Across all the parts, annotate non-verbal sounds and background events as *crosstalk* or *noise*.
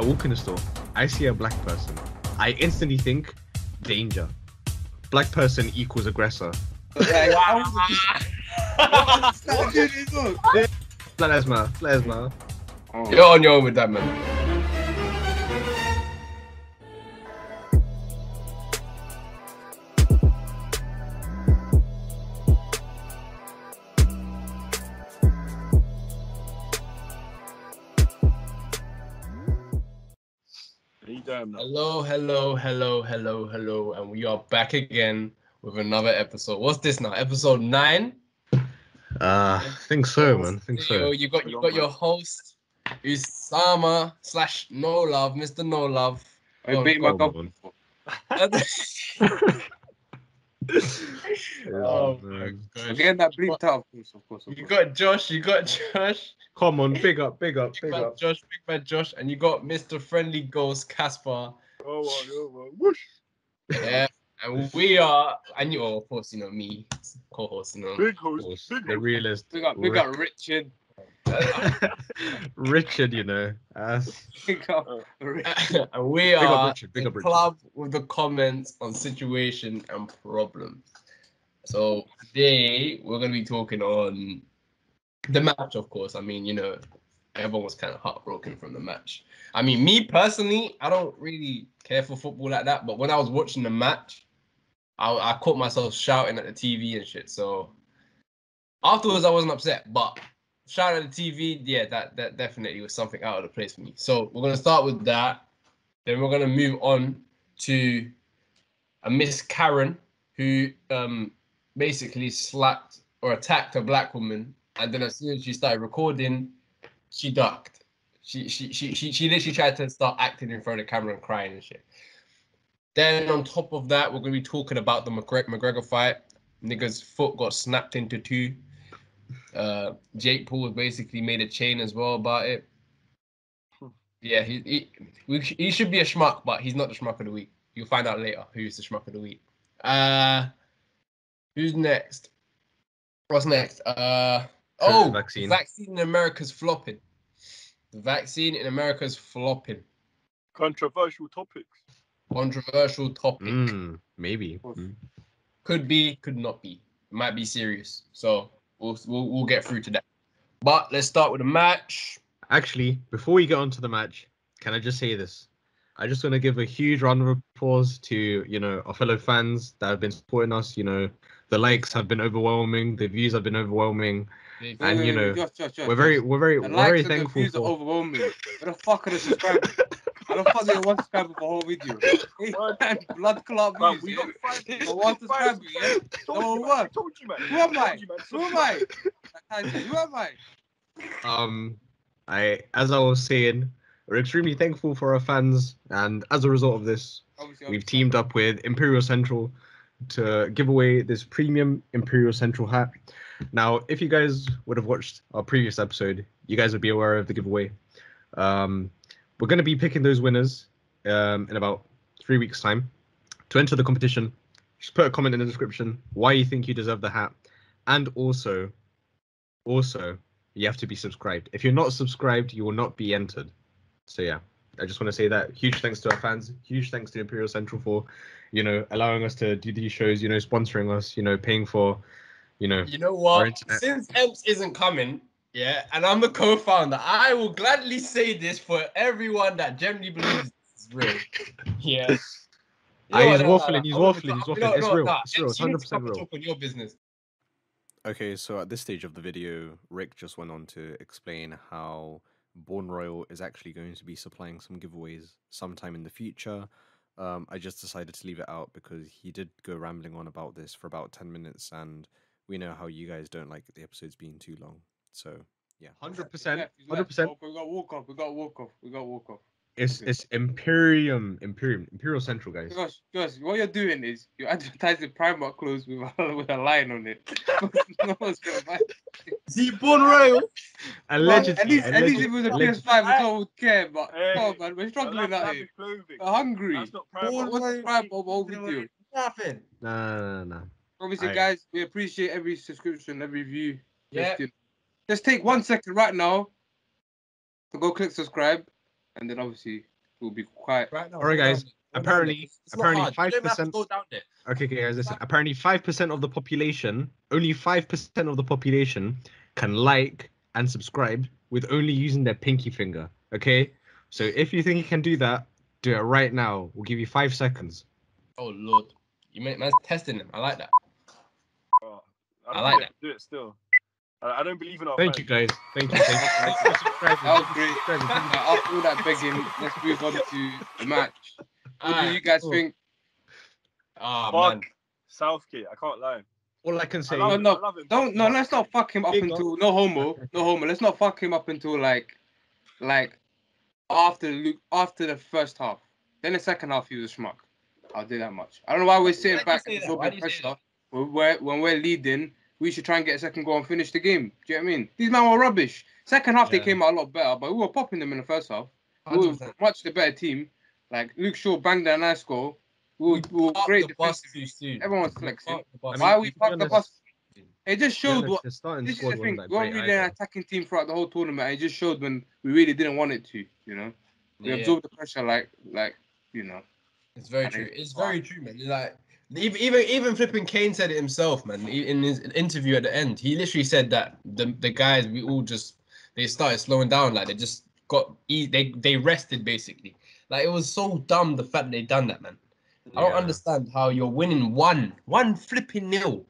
I walk in the store, I see a black person. I instantly think danger. Black person equals aggressor. Yeah, Black lives matter. Black lives. Oh. You're on your own with that, man. Hello, hello, hello, hello, hello, and we are back again with another episode. What's this now? Episode nine. Uh, I think so, man. I think Yo, so. you got you got your host, Usama slash No Love, Mr. No Love. I beat my Come dog. on. *laughs* *laughs* *laughs* oh, oh Yeah, my man. gosh. I'm that bleeped out, of course, of course. Of You course. got Josh, you got Josh, Come on, *laughs* big up, big up, big big up. Josh, big man Josh, and you got Mr. Friendly Ghost Casper. Yeah, and we are, and you, oh, of course, you know me, co-host, you know. Of course, the realist. We got, we got Richard. *laughs* Richard, you know. As oh. *laughs* We got Richard. and we Big up are Richard, big the up club with the comments on situation and problems. So today we're gonna be talking on the match, of course. I mean, you know, everyone was kind of heartbroken from the match. I mean, me personally, I don't really care for football like that, but when I was watching the match, I, I caught myself shouting at the TV and shit. So afterwards, I wasn't upset, but shouting at the TV, yeah, that that definitely was something out of the place for me. So we're gonna start with that. Then we're gonna move on to a Miss Karen who um basically slapped or attacked a black woman, and then as soon as she started recording, she ducked. She she she she, she literally tried to start acting in front of the camera and crying and shit. Then on top of that, we're gonna be talking about the McGregor, McGregor fight. Nigga's foot got snapped into two. Uh, Jake Paul basically made a chain as well about it. Yeah, he he, he should be a schmuck, but he's not the schmuck of the week. You'll find out later who's the schmuck of the week. Uh, who's next? What's next? Uh, oh, vaccine. vaccine in America's flopping. The vaccine in America's flopping. Controversial topics. Controversial topic. mm, maybe. Mm. Could be, could not be. It might be serious. So we'll, we'll we'll get through to that. But let's start with the match. Actually, before we get on to the match, can I just say this? I just want to give a huge round of applause to you know our fellow fans that have been supporting us. You know, the likes have been overwhelming, the views have been overwhelming. And, you know, Josh, Josh, Josh, We're very, we're very, The we're likes very and the thankful views are for. overwhelming. Where the fuck are the subscribers? *laughs* I don't fuck with one subscriber for the whole video. *laughs* Blood clot Man, views, we got five. we I want to five subscribe you, yeah? No you, man. one. Told you, man. Who am I? Told you, man. Who am I? I Who am I? um i as i was saying we're extremely thankful for our fans and as a result of this Obviously, we've obviously. teamed up with imperial central to give away this premium imperial central hat now if you guys would have watched our previous episode you guys would be aware of the giveaway um we're going to be picking those winners um in about three weeks time to enter the competition just put a comment in the description why you think you deserve the hat and also also you have to be subscribed. If you're not subscribed, you will not be entered. So yeah, I just want to say that huge thanks to our fans, huge thanks to Imperial Central for, you know, allowing us to do these shows, you know, sponsoring us, you know, paying for, you know, You know what? Since Emps isn't coming, yeah, and I'm the co-founder, I will gladly say this for everyone that generally believes it's real. *laughs* Yeah. Ah, he's no, waffling, he's I'm waffling, he's no, waffling. It's real, nah, it's real, it's you need to 100% real. Talk on your business. Okay, so at this stage of the video, Rick just went on to explain how Born Royal is actually going to be supplying some giveaways sometime in the future. Um, I just decided to leave it out because he did go rambling on about this for about 10 minutes, and we know how you guys don't like the episodes being too long. So, yeah. hundred percent, hundred percent. We got walk off. We got walk off. We got walk off. It's Okay. it's Imperium, Imperium, Imperial Central, guys. Josh, Josh, what you're doing is you're advertising Primark clothes with a, *laughs* with a line on it. *laughs* no one's gonna buy. it. See, Born Royal. *laughs* Allegedly, at least, at least if it was a allegedly- PS5, no one would care. But Hey, come on, man, we're struggling that's out here. savage clothing. We're hungry. That's not What- Primark. What's the price of? Nothing. Nah, nah, nah, nah. Obviously, Aye. guys, we appreciate every subscription, every view. Yeah. Just, you know, just take one second right now to go click subscribe. and then obviously we'll be quiet. Right now. Alright, guys, down there, go down apparently- there. It's not apparently hard. You don't have to 5% Go down there. Okay, okay, guys, listen. Apparently, five percent of the population, only five percent of the population, can like and subscribe with only using their pinky finger. Okay, so if you think you can do that, do it right now. We'll give you five seconds. Oh lord, you make man's testing them. I like that. Oh, I don't like that. Do it still. I, I don't believe in our Thank you, guys. Thank you. Thank you. *laughs* Thank you for subscribing. That was Thank you for great. subscribing. Thank you. Uh, after all that begging, let's move on to the match. What do you guys cool. think? Oh Fuck man. Southgate. I can't lie. All I can I say. love, No, no, I love him. Don't no, let's not fuck him up Big until no homo, no homo. Let's not fuck him up until like, like, after Luke after the first half. Then the second half he was a schmuck. I'll do that much. I don't know why we're sitting Why do you back say and that? Why do you say pressure. When we're when we're leading, we should try and get a second goal and finish the game. Do you know what I mean? These men were rubbish. Second half they came out a lot better, but we were popping them in the first half. We were much the better team. Like Luke Shaw banged that nice goal. We were, we were great the bus too soon. Everyone was flexing. I Why mean, we parked the bus? It just showed honest, what this is the thing. We weren't really an attacking team throughout the whole tournament. It just showed when we really didn't want it to. You know, we Yeah. absorbed the pressure like, like you know. It's very And true. it's It's very true, man. Like even even even flipping Kane said it himself, man. In his interview at the end, he literally said that the the guys we all just they started slowing down, like they just got they they rested basically. Like it was so dumb the fact they done that, man. I don't understand how you're winning one one flipping nil.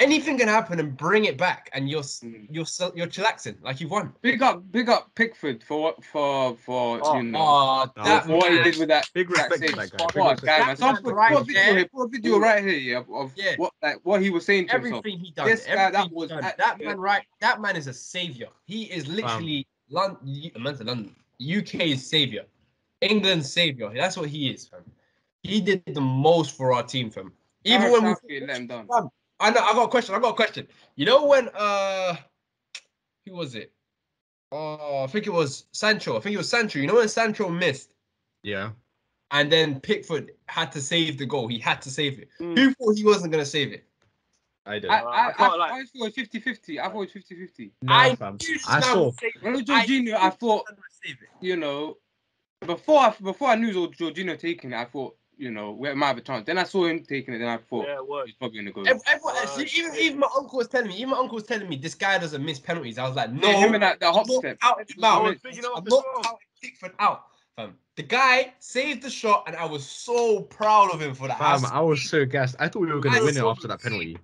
Anything can happen and bring it back, and you're s- Mm. you're s- you're chillaxing like you've won. Big up, big up Pickford for what for for Oh, you know Oh, that for what he did with that. Big that respect to that guy. Big What a respect. guy, man. That Some man put, right put a video here, put a video right here yeah, of, of Yeah. what like what he was saying to himself. everything he done. This guy, that he was done. at- that man, right? That man is a savior. He is literally Um, literally London, London, UK's savior, England's savior. That's what he is, fam. He did the most for our team, fam. Even Gareth when we, Southgate let him down. Fam, I know. I got a question. I got a question. You know when uh, who was it? Oh, I think it was Sancho. I think it was Sancho. You know when Sancho missed, Yeah. and then Pickford had to save the goal. He had to save it. Mm. Who thought he wasn't gonna save it? I did. I, I, I I, can't I, thought it was 50-50. I thought it was 50-50. Nah, I fam. I saw. would save it. When it was Jorginho, I, thought, He would save it. you know, before I, before I knew it was Jorginho taking it, I thought, you know, we might have a chance. Then I saw him taking it, then I thought, Yeah, he's probably going to go. Everyone- Uh, even even my uncle was telling me. Even my uncle was telling me this guy doesn't miss penalties. I was like, no, Yeah, him and that, that I'm hop not step. counting him I out. was thinking of I'm as not well. counting Pickford out. Fam. The guy saved the shot, and I was so proud of him for that. Fam, I was so gassed. I thought we were gonna win it after that penalty.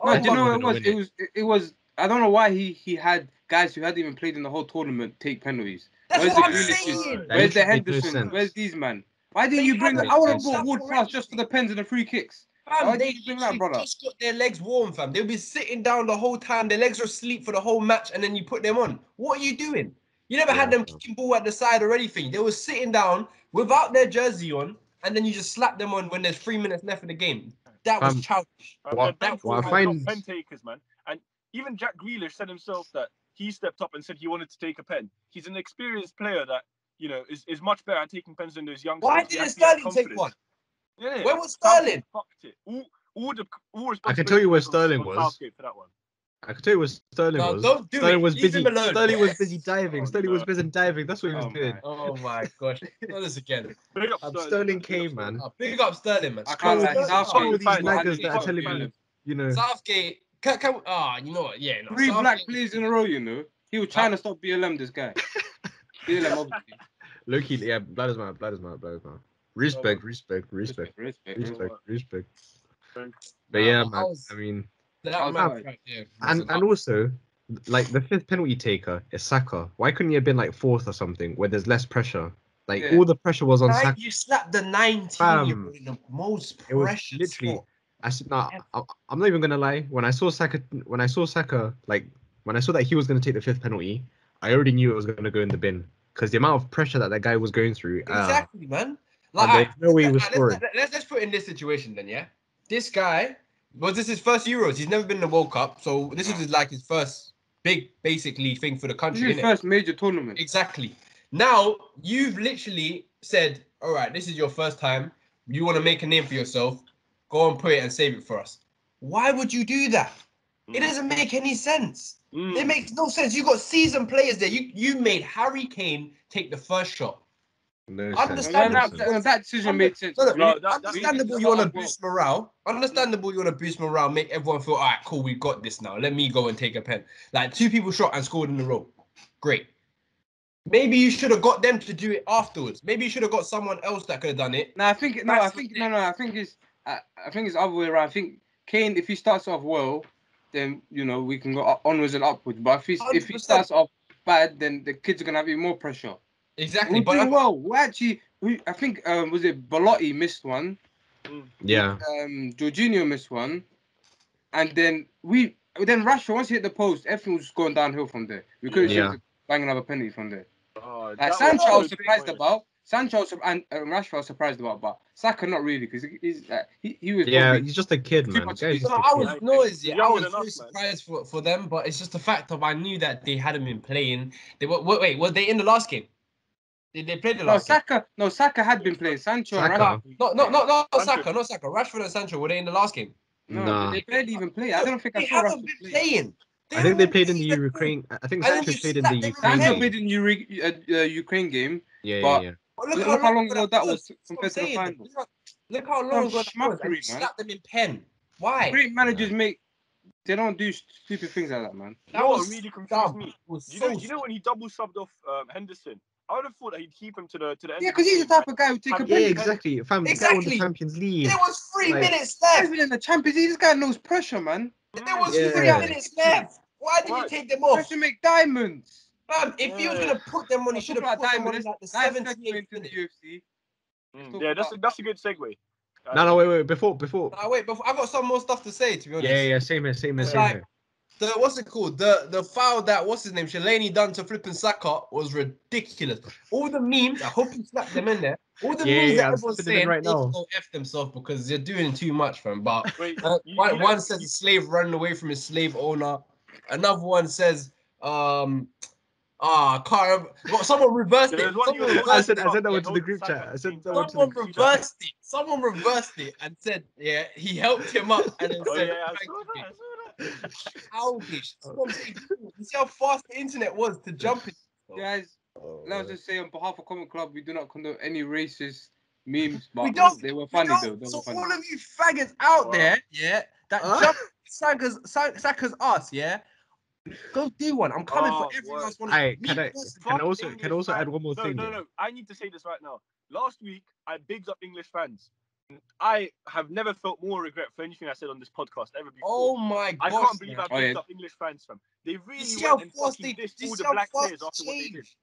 Oh No, I do you didn't know know it was? It it. was. It, it was. I don't know why he he had guys who hadn't even played in the whole tournament take penalties. That's Where's what the I'm Grealishes? saying. Where's the literally made no Henderson? Where's these man? Why didn't you bring? had I would have no brought sense. Wood past just for the pens and the free kicks. Fam, Why they did you bring that, literally brother? just got their legs warm, fam. They'll be sitting down the whole time. Their legs are asleep for the whole match, and then you put them on. What are you doing? You never had them kicking ball at the side or anything. They were sitting down without their jersey on, and then you just slap them on when there's three minutes left in the game. That was Fam, childish. And What- then what Brentford I find- pen takers, man. And even Jack Grealish said himself that he stepped up and said he wanted to take a pen. He's an experienced player that you know is, is much better at taking pens than those youngsters. Why didn't has to Sterling take one? Yeah, Where was Sterling? Fucked it. All, all the all I can tell you where responsibility Sterling on was. Southgate for that one. I could tell you what Sterling No, was. don't do Sterling it. was Leave busy. him alone. Sterling was busy *laughs* diving. Oh, Sterling no. was busy diving. That's what he was Oh, doing. my. Oh my gosh. Not this again. Big up Um, Sterling. Sterling came, Sterling. man. Oh, big up Sterling, man. I can't lie. Sterling- Southgate- All these Fine, naggers that are telling fine. me, you know, Southgate. Can, can, ah, you know what? Yeah, no. Three black players in a row, you know. He was trying to stop BLM. This guy. *laughs* BLM, obviously. Low key, yeah, blood is my blood is my blood is my. Respect, oh. respect, respect, Respect. respect, respect. Thanks. But yeah, I man. was- I mean, That was man right. right there and and also, like the fifth penalty taker is Saka. Why couldn't he have been like fourth or something where there's less pressure? Like Yeah. all the pressure was on Nine- Saka. You slapped the 19 Fam, year old in the most It was precious literally. spot. I said, nah, I, I'm not even gonna lie. When I saw Saka, when I saw Saka, like when I saw that he was gonna take the fifth penalty, I already knew it was gonna go in the bin because the amount of pressure that that guy was going through. ah, Exactly, man. Like, there's alright, no way he was let's, scoring. let's, let's, let's put in this situation then, yeah? This guy, was this his first Euros? He's never been in the World Cup, so this is his, like his first big, basically, thing for the This country, is his innit? first major tournament. Exactly. Now you've literally said, "All right, this is your first time. You want to make a name for yourself. Go and put it and save it for us." Why would you do that? It doesn't make any sense. Mm. It makes no sense. You got seasoned players there. You you made Harry Kane take the first shot. No I sense. understand No, no that, that, that decision made sense. No, no, No, that- that- understandable you want to boost morale. Understandable you want to boost morale, make everyone feel, all right, cool, we got this now. Let me go and take a pen. Like two people shot and scored in a row. Great. Maybe you should have got them to do it afterwards. Maybe you should have got someone else that could have done it. No, I think no, I think no, no, I think it's I, I think it's other way around. I think Kane, if he starts off well, then you know we can go up- onwards and upwards. But if he if he starts off bad, then the kids are gonna have even more pressure. Exactly. We're But doing I- well. We actually, we, I think um, was it Belotti missed one, Yeah. um, Jorginho missed one, and then we then Rashford once he hit the post, everything was just going downhill from there. We couldn't Yeah. yeah. bang another penalty from there. Oh, Like that Sancho, I was was a big surprised about. Sancho and uh, Rashford, I surprised about, but Saka not really because he, he's uh, he, he was Yeah, he's just a kid, man. much The guy's to just No, a I kid. was noisy. He's I was enough, very man. surprised for, for them, but it's just the fact of I knew that they hadn't been playing. They were wait, wait were they in the last game? Did they play the No, last game? Saka. No, Saka had been playing. Sancho and Saka? Rashford. No, no, no, no, not Sancho. Saka, not Saka. Rashford and Sancho were they in the last game? No, Nah. they barely even play. I don't think I They saw haven't Rashford been play. playing. I think they played in the played at all. Ukraine. I think Sancho played in the Ukraine Sancho game. played in Uri- uh, uh, Ukraine game. Yeah, but- yeah, yeah. But Look how long ago that was That's compared to the final. Look how- Look how long ago that was. schmuckery, man. slap them in pen. Why? Great managers make. They don't do stupid things like that, man. You That know what was really confused dumb. me? It was You know, you know when he double subbed off um, Henderson, I would have thought that he'd keep him to the to the end. Yeah, because he's the type of guy who take a Yeah, Yeah, exactly. Fam, the guy won Exactly. the Champions League. There was three Like- minutes left. Even in the Champions League, this guy knows pressure, man. man. There was Yeah. three minutes left. Why did you take them off? Pressure make diamonds. Fam, if he was gonna put them on, he should have about put them on diamonds. like the Nice 70th segue into the. UFC. Mm, yeah, that's a, that's a good segue. Uh, No, no, wait, wait. Before, before. Nah, wait, before I got some more stuff to say. To be honest, Yeah, yeah, same here, same here, same Like- here. The what's it called? The the foul that what's his name? Chiellini done to flipping Saka was ridiculous. All the memes. I hope you slapped them in there. All the Yeah, memes yeah, that I'm everyone's slapping them in saying right they can now. go f themselves because they're doing too much, fam. But Wait, Uh, you- one, you know- one says a slave running away from his slave owner. Another one says, um, ah, I can't remember. Well, someone reversed it. Someone you- I reversed said, it. I said that one to the group chat. I said that one to the Someone reversed it. Someone reversed it and said, yeah, he helped him up and then Oh said, yeah, I "Thank saw you." that. I saw that. childish. That's what I'm saying. You see how fast the internet was to jump it. *laughs* Guys, Oh, let us just say on behalf of Comment Club, we do not condone any racist memes, but We don't- they were We funny don't- though. They so funny. all of you faggots out Wow. there, yeah, that Huh? jump Saka's Saka's ass, yeah. Go do one. I'm coming Oh, for everyone word. else. one. Aye, Me can I- Can also English can also fans. add one more No, thing? no, though? no. I need to say this right now. Last week, I bigged up English fans. I have never felt more regret for anything I said on this podcast ever before. Oh my god! I gosh, can't believe man. I Oh, bigged yeah. up English fans, from. They really You see how went and fucking they, dissed all the how black players after what they did. changed.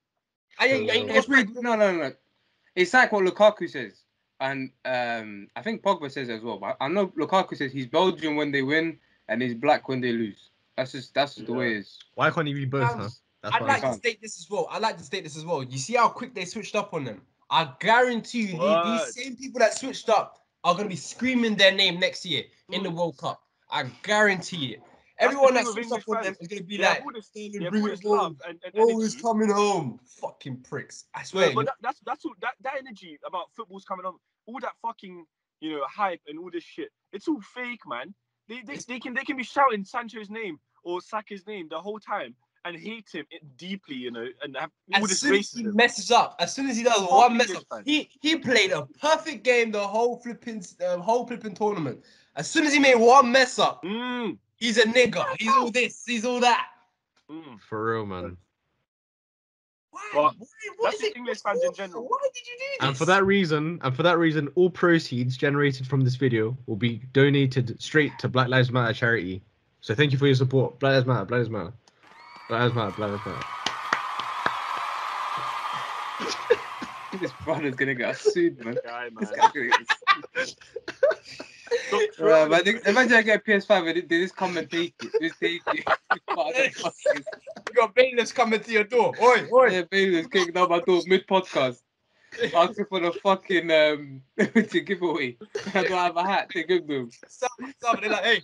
I ain't, I It's really, no, no, no. It's like what Lukaku says, and um, I think Pogba says as well. But I know Lukaku says he's Belgian when they win and he's black when they lose. That's just that's just the way it is. Why can't he be both, huh? That's I'd like to state this as well. I'd like to state this as well. You see how quick they switched up on them. I guarantee you, the- these same people that switched up are going to be screaming their name next year in the. World Cup. I guarantee it. That's Everyone that switched up on them is going to be They have like, all this, "Sterling, they bring it home. and, and Oh, energy. coming home. Fucking pricks. I swear. Yeah, but that, that's that's all that, that energy about football's coming on. All that fucking you know hype and all this shit. It's all fake, man. They they, they can they can be shouting Sancho's name or Saka's name the whole time and hate him deeply, you know, and have all as this soon as he messes up, as soon as he does Fuck one mess up, fans. he he played a perfect game the whole flipping uh, whole flipping tournament. As soon as he made one mess up, Mm, he's a nigger. He's all this. He's all that. mm. For real, man. Why? Well, Why? What that's is just English fans in general. Why did you do this? And for that reason, and for that reason, all proceeds generated from this video will be donated straight to Black Lives Matter charity. So thank you for your support. Black Lives Matter. Black Lives Matter. Black Lives Matter. Black Lives Matter. *laughs* This brother's gonna get us sued, man. Guy, This man. *laughs* guy's gonna get us Look, sued. Uh, but imagine I get a PS5 and they, they just come and take it. Just take it. *laughs* But I *laughs* you got bailiffs coming to your door. Oi, oi. yeah, baby, was kicking down my door mid podcast. *laughs* Asking for the fucking um to giveaway. I don't have a hat to give them. Some, some, they're like, hey,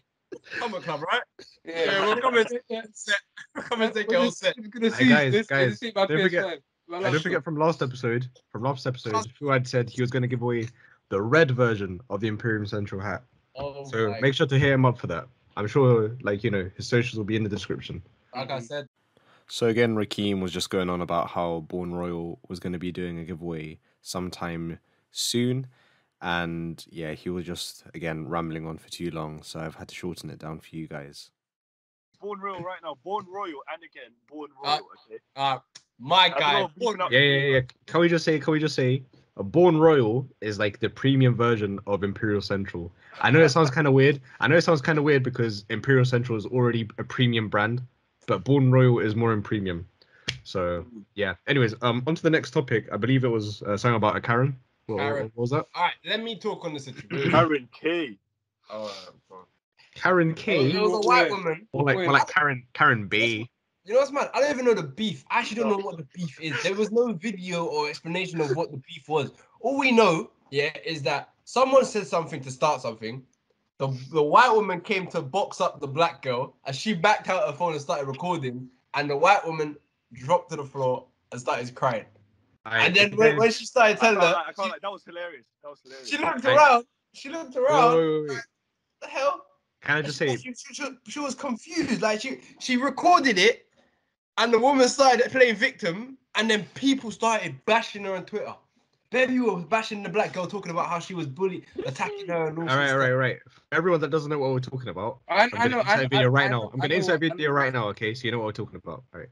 come on, club, right? Yeah, Yeah, we'll come and take your set. We'll come and take your whole set. Gonna Hey, see guys, this, guys, gonna see my don't forget- PS5. My And don't forget from last episode, from last episode, who had said he was going to give away the red version of the Imperium Central hat. Oh, So my- make sure to hit him up for that. I'm sure, like you know, his socials will be in the description. like I said, So again, Raheem was just going on about how Born Royal was going to be doing a giveaway sometime soon, and yeah, he was just again rambling on for too long, so I've had to shorten it down for you guys. Born Royal right now. Born Royal and again Born Uh, Royal. okay. Uh, my guy. know, Yeah, yeah, yeah. Can we just say? Can we just say? A Born Royal is like the premium version of Imperial Central. I know it sounds kind of weird. I know it sounds kind of weird because Imperial Central is already a premium brand, but Born Royal is more in premium. So yeah. Anyways, um, on to the next topic. I believe it was uh, something about a Karen. What, what- Karen. what was that? All right, let me talk on the situation. Karen K. All right, bro. Karen K. It was a white woman. Or like, or like Karen Karen B. You know what's mad? I don't even know the beef. I actually don't know what the beef is. There was no video or explanation of what the beef was. All we know, yeah, is that someone said something to start something. The, the white woman came to box up the black girl, and she backed out her phone and started recording. And the white woman dropped to the floor and started crying. And then when, when she started telling her, I lie. That was hilarious. That was hilarious. she, looked I- around. She looked around. wait, wait, wait. What the hell? Can I just say? she, she, she, she was confused. Like she she recorded it, and the woman started playing victim, and then people started bashing her on Twitter. Baby was bashing the black girl, talking about how she was bullied, attacking her, And all, all right, all right, all right. Everyone that doesn't know what we're talking about, I, I'm I gonna know. insert I, a video I, right I now. I'm gonna insert a video right now, okay? So you know what we're talking about. All right.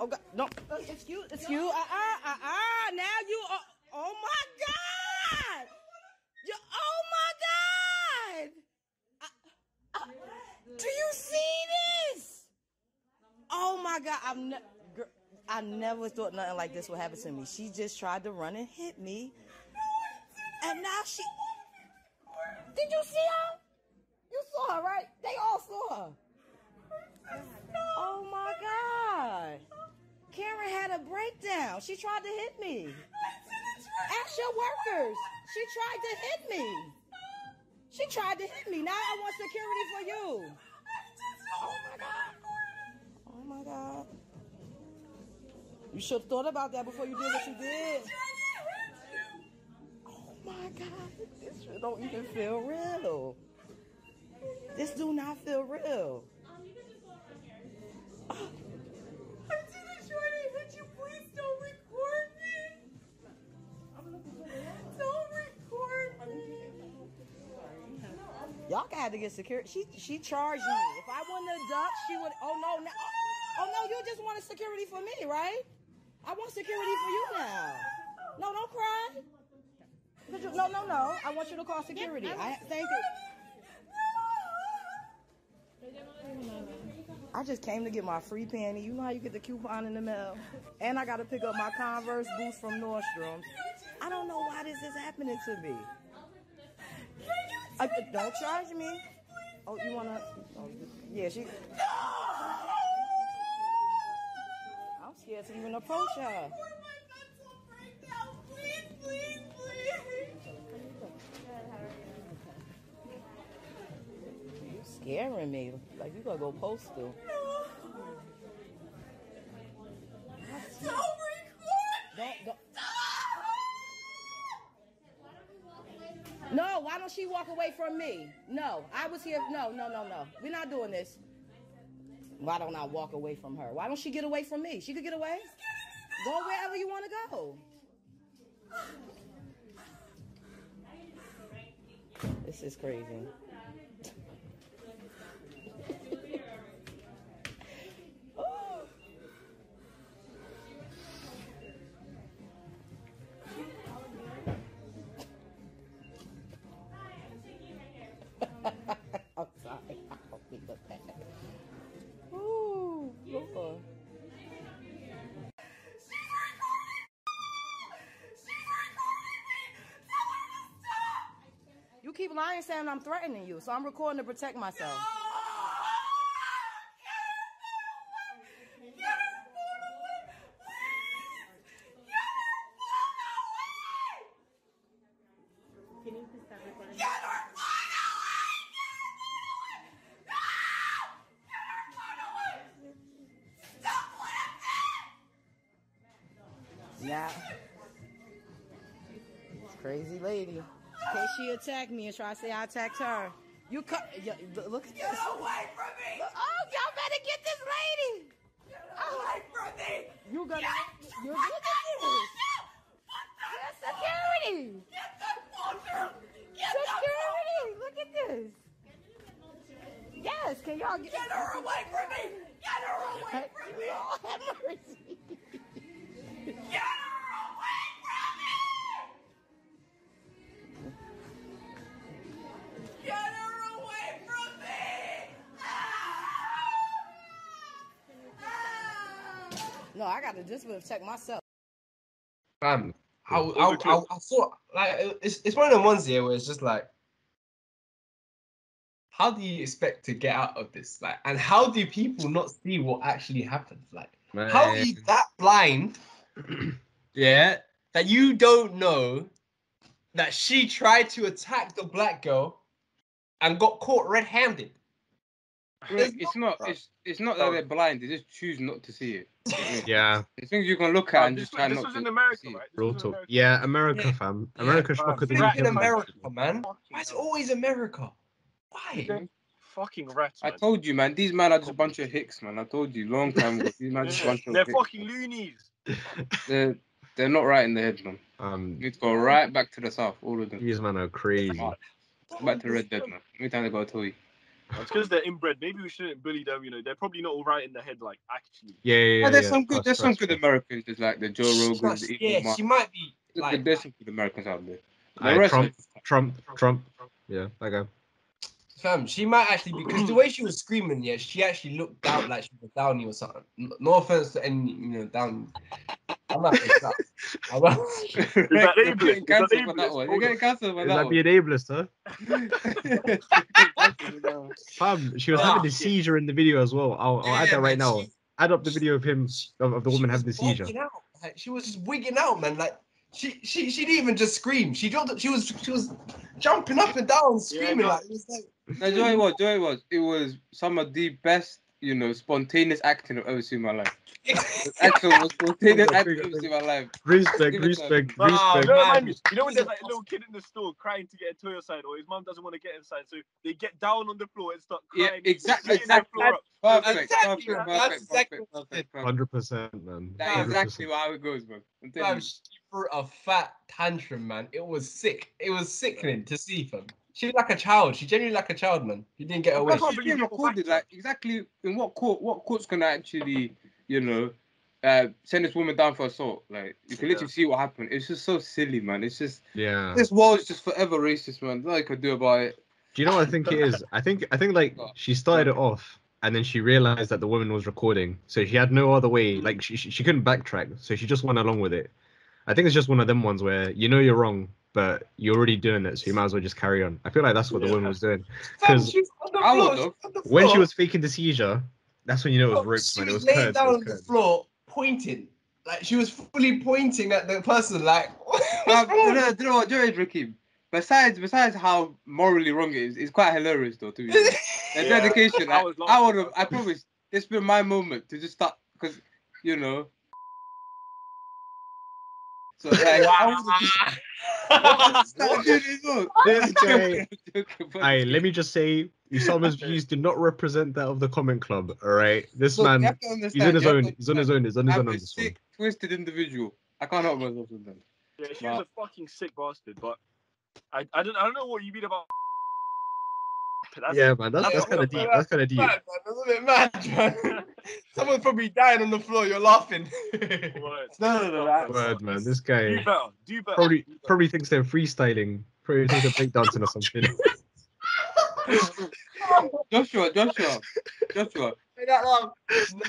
Oh God, no, it's you, it's you. Uh, uh, uh, uh. Now you are. Oh my God! You. Oh my God! Uh, uh, do you see this? Oh my God! I've ne- I never thought nothing like this would happen to me. She just tried to run and hit me, and now she. Did you see her? You saw her, right? They all saw her. Oh my God. Karen had a breakdown. She tried to hit me. Ask your workers. She tried to hit me. She tried to hit me. Now I want security for you. Oh my God. God. You should have thought about that before you did what you did. Oh my God. This don't even feel real. This do not feel real. Y'all had to get security. She she charged me. If I wouldn't have ducked, she would. Oh no, no. Oh no, you just wanted security for me, right? I want security for you now. No, don't cry. You- no, no, no. I want you to call security. I thank you. I just came to get my free panty. You know how you get the coupon in the mail? And I got to pick up my Converse boots from Nordstrom. I don't know why this is happening to me. Uh, don't charge me. Oh, you want to? Oh, yeah, she. I'm scared to even approach her. You scaring me. Like you gonna go postal. Don't, don't. No, why don't she walk away from me? No, I was here. No, no, no, no. We're not doing this. Why don't I walk away from her? Why don't she get away from me? She could get away. Go wherever you want to go. This is crazy. Keep lying saying I'm threatening you, so I'm recording to protect myself. Yeah. In case she attacked me and try to say I attacked her. You cut. Look at this. Get away from me! Oh, y'all better get this lady! Oh. You gonna you look at this. That's security. Security. Look at this. Yes, can y'all get, get her away from me? Get her away from me! Lord have mercy. No, I gotta just check myself. Fam, I, I, I, I thought like it's it's one of the ones here where it's just like, how do you expect to get out of this? Like, and how do people not see what actually happened? Like, how are you that blind? *clears throat* yeah, that you don't know that she tried to attack the black girl and got caught red-handed. Rick, it's not. It's it's not that they're blind. They just choose not to see it. *laughs* Yeah, It's things you can look at and this just try this not was to in America, see. right? This real was in talk. America. Yeah, America, Yeah. fam. Yeah, America fam. shocker than Freaking Fucking America, man. Why is it always America? Why? Fucking rats, I man. told you, man. These men are just a bunch of hicks, man. I told you long time ago. These men are just a *laughs* bunch of They're hicks. fucking loonies. They're they're not right in the head, man. Um, You need to go right back to the south, all of them. these men are crazy. Back to Red Dead, man. Every time they go tell you. It's because they're inbred. Maybe we shouldn't bully them. You know, they're probably not all right in the head. Like actually, Yeah, yeah, yeah. Yeah, there's yeah. some good. Trust, There's some good. Americans, just like the Joe She's not- Rogans, yeah, Eagle she might be like There's some good Americans out there. The Aye, rest Trump, Trump, Trump. Yeah, that guy. Fam, she might actually because the way she was screaming, yeah, she actually looked down like she was downy or something. No offense to any, you know, down. I'm not. I'm not- I'm not- You're that getting ableist? Is that cancelled for that one. You're Hold getting cancelled for Is that that one. being ableist, huh? *laughs* Fam, Fam, she was Ah, having a seizure in the video as well. I'll, I'll Yeah, add that right man, now. she- Add up the video of him, of, of the woman having the seizure. Like, she was just wigging out, man. Like she, she, she didn't even just scream. She dropped. She was, she was jumping up and down, screaming no. like it was like. No, Joy was, Joy was. It was some of the best, you know, spontaneous acting I've ever seen in my life. The *laughs* actual spontaneous *laughs* acting I've ever seen in my life. Respect, respect, Wow, respect. you know, man. man, you know when there's like a little kid in the store crying to get a toy inside, or his mum doesn't want to get inside, so they get down on the floor and start Yeah, crying. exactly, beating the exactly. floor up. Perfect, Exactly, perfect, perfect, exactly perfect, perfect, perfect. Hundred percent, man. That is exactly how it goes, man. I'm telling she threw a fat tantrum, man. It was sick. It was sickening to see, fam. She was like a child. She genuinely like a child, man. She didn't get I away. can't believe being recorded. recorded. Like exactly in what court? What court's gonna actually, you know, uh, send this woman down for assault? Like you can Yeah. literally see what happened. It's just so silly, man. It's just Yeah. this world is just forever racist, man. Nothing I could do about it. Do you know what I think it is? *laughs* I think I think like she started it off and then she realized that the woman was recording, so she had no other way. Like she she she couldn't backtrack, so she just went along with it. I think it's just one of them ones where you know you're wrong, but you're already doing it, so you might as well just carry on. I feel like that's what the woman was doing. Fam, 'cause she was on the I floor. would she have. was on the When she was faking the seizure, that's when you know it was Bro, roped, she man. It was was laying curd. down It on was the floor, pointing. Like she was fully pointing at the person. Like, *laughs* what's Um, wrong? you know, do you know what, Joe Ricky? Besides, besides how morally wrong it is, it's quite hilarious though. To be honest. *laughs* the Yeah, dedication. I I, I would have. I promise. This been my moment to just start because you know. So like, I would've just- I would've started doing it as well. This I'm guy- joking, I'm joking, but- Aye, let me *laughs* just say, Usama's views do not represent that of the comment club. All right, this Look, man, he's on his own. He's on his own. He's on his I'm own on a this one. sick, twisted individual. I can't help myself sometimes. Yeah, she was a fucking sick bastard, but I, I don't I don't know what you mean about. That's, Yeah, man, that's, that's kind of deep. That's kind of deep. Mad, man. That's a bit mad, *laughs* man. Someone's probably dying on the floor. You're laughing. *laughs* Words. No, no, no, that- Word, man. This Do guy better. Do better. probably probably thinks they're freestyling. Probably thinks they're breakdancing or something. *laughs* Joshua, Joshua, Joshua,